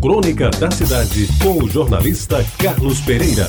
Crônica da Cidade, com o jornalista Carlos Pereira.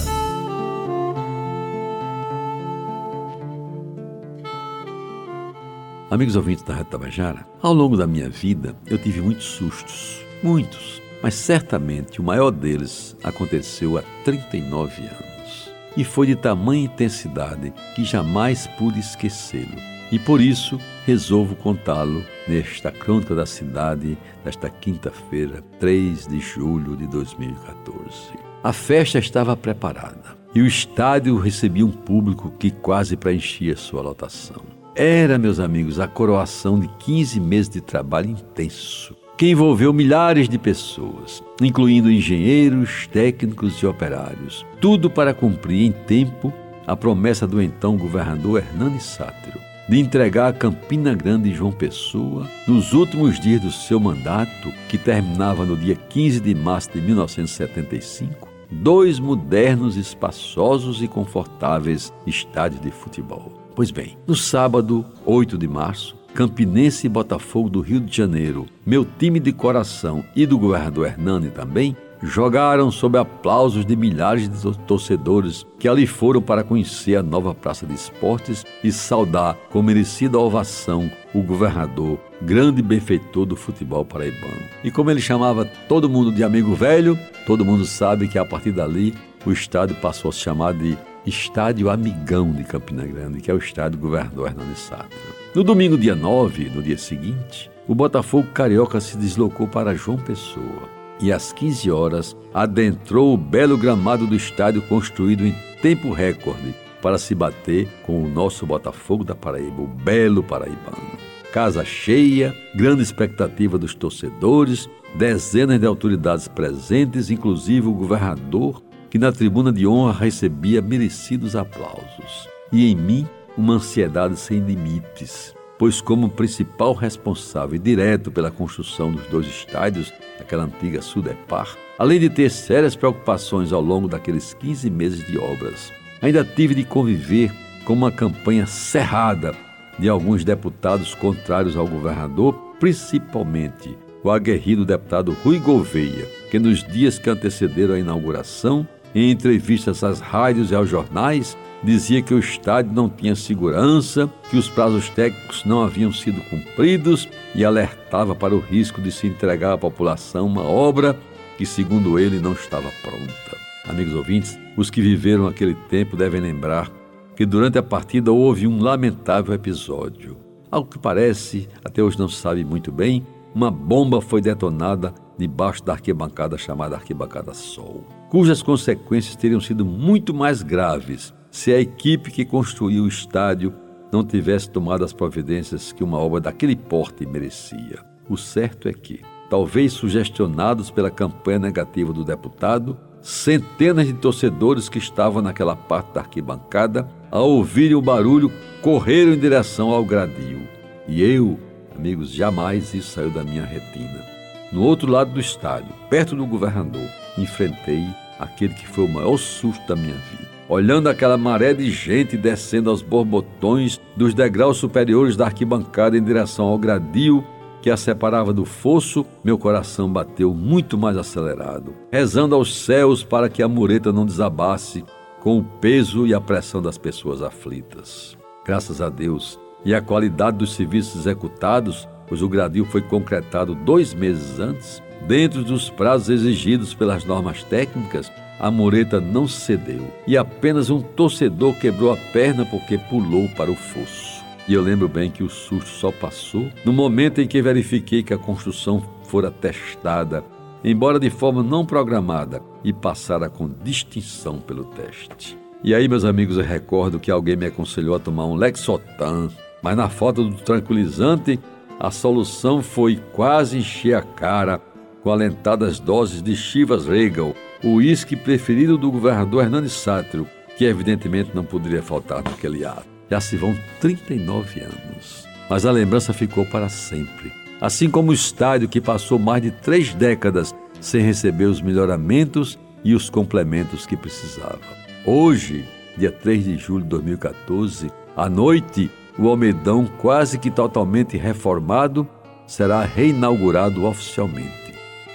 Amigos ouvintes da Rádio Tabajara, ao longo da minha vida eu tive muitos sustos, muitos, mas certamente o maior deles aconteceu há 39 anos. E foi de tamanha intensidade que jamais pude esquecê-lo. E por isso resolvo contá-lo nesta crônica da cidade, nesta quinta-feira, 3 de julho de 2014. A festa estava preparada e o estádio recebia um público que quase preenchia sua lotação. Era, meus amigos, a coroação de 15 meses de trabalho intenso, que envolveu milhares de pessoas, incluindo engenheiros, técnicos e operários, tudo para cumprir em tempo a promessa do então governador Hernani Sátiro de entregar a Campina Grande e João Pessoa, nos últimos dias do seu mandato, que terminava no dia 15 de março de 1975, dois modernos, espaçosos e confortáveis estádios de futebol. Pois bem, no sábado, 8 de março, Campinense e Botafogo do Rio de Janeiro, meu time de coração e do governador Hernani também, jogaram sob aplausos de milhares de torcedores que ali foram para conhecer a nova Praça de Esportes e saudar com merecida ovação o governador, grande benfeitor do futebol paraibano. E como ele chamava todo mundo de amigo velho, todo mundo sabe que a partir dali o estádio passou a se chamar de Estádio Amigão de Campina Grande, que é o estádio Governador Hernani Sátiro. No domingo, dia 9, no dia seguinte, o Botafogo Carioca se deslocou para João Pessoa e às 15 horas adentrou o belo gramado do estádio construído em tempo recorde para se bater com o nosso Botafogo da Paraíba, o belo paraibano. Casa cheia, grande expectativa dos torcedores, dezenas de autoridades presentes, inclusive o governador, que na tribuna de honra recebia merecidos aplausos. E em mim, uma ansiedade sem limites pois, como principal responsável direto pela construção dos dois estádios, aquela antiga Sudepar, além de ter sérias preocupações ao longo daqueles 15 meses de obras, ainda tive de conviver com uma campanha cerrada de alguns deputados contrários ao governador, principalmente o aguerrido deputado Rui Gouveia, que nos dias que antecederam a inauguração, em entrevistas às rádios e aos jornais, dizia que o estádio não tinha segurança, que os prazos técnicos não haviam sido cumpridos e alertava para o risco de se entregar à população uma obra que, segundo ele, não estava pronta. Amigos ouvintes, os que viveram aquele tempo devem lembrar que durante a partida houve um lamentável episódio. Ao que parece, até hoje não se sabe muito bem, uma bomba foi detonada debaixo da arquibancada chamada Arquibancada Sol, cujas consequências teriam sido muito mais graves se a equipe que construiu o estádio não tivesse tomado as providências que uma obra daquele porte merecia. O certo é que, talvez sugestionados pela campanha negativa do deputado, centenas de torcedores que estavam naquela parte da arquibancada, ao ouvirem o barulho, correram em direção ao gradil. E eu, amigos, jamais isso saiu da minha retina. No outro lado do estádio, perto do governador, enfrentei aquele que foi o maior susto da minha vida olhando aquela maré de gente descendo aos borbotões dos degraus superiores da arquibancada em direção ao gradil que a separava do fosso, meu coração bateu muito mais acelerado, rezando aos céus para que a mureta não desabasse com o peso e a pressão das pessoas aflitas. Graças a Deus e a qualidade dos serviços executados, pois o gradil foi concretado dois meses antes, dentro dos prazos exigidos pelas normas técnicas, a mureta não cedeu e apenas um torcedor quebrou a perna porque pulou para o fosso. E eu lembro bem que o susto só passou no momento em que verifiquei que a construção fora testada, embora de forma não programada, e passara com distinção pelo teste. E aí, meus amigos, eu recordo que alguém me aconselhou a tomar um Lexotan, mas na falta do tranquilizante, a solução foi quase encher a cara com alentadas doses de Chivas Regal, o uísque preferido do governador Hernani Sátiro, que evidentemente não poderia faltar naquele ato. Já se vão 39 anos, mas a lembrança ficou para sempre. Assim como o estádio que passou mais de três décadas sem receber os melhoramentos e os complementos que precisava. Hoje, dia 3 de julho de 2014, à noite, o Almedão, quase que totalmente reformado, será reinaugurado oficialmente.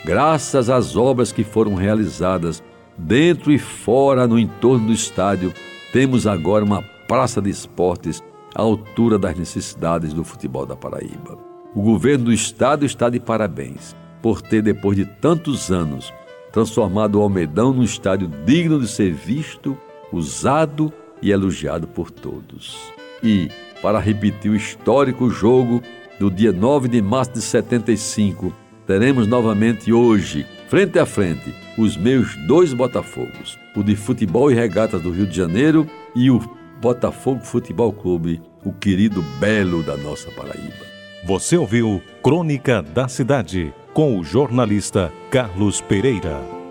Graças às obras que foram realizadas dentro e fora no entorno do estádio, temos agora uma praça de esportes à altura das necessidades do futebol da Paraíba. O governo do estado está de parabéns por ter, depois de tantos anos, transformado o Almedão num estádio digno de ser visto, usado e elogiado por todos. E, para repetir o histórico jogo do dia 9 de março de 75, teremos novamente hoje, frente a frente, os meus dois Botafogos, o de futebol e regatas do Rio de Janeiro e o Botafogo Futebol Clube, o querido belo da nossa Paraíba. Você ouviu Crônica da Cidade com o jornalista Carlos Pereira.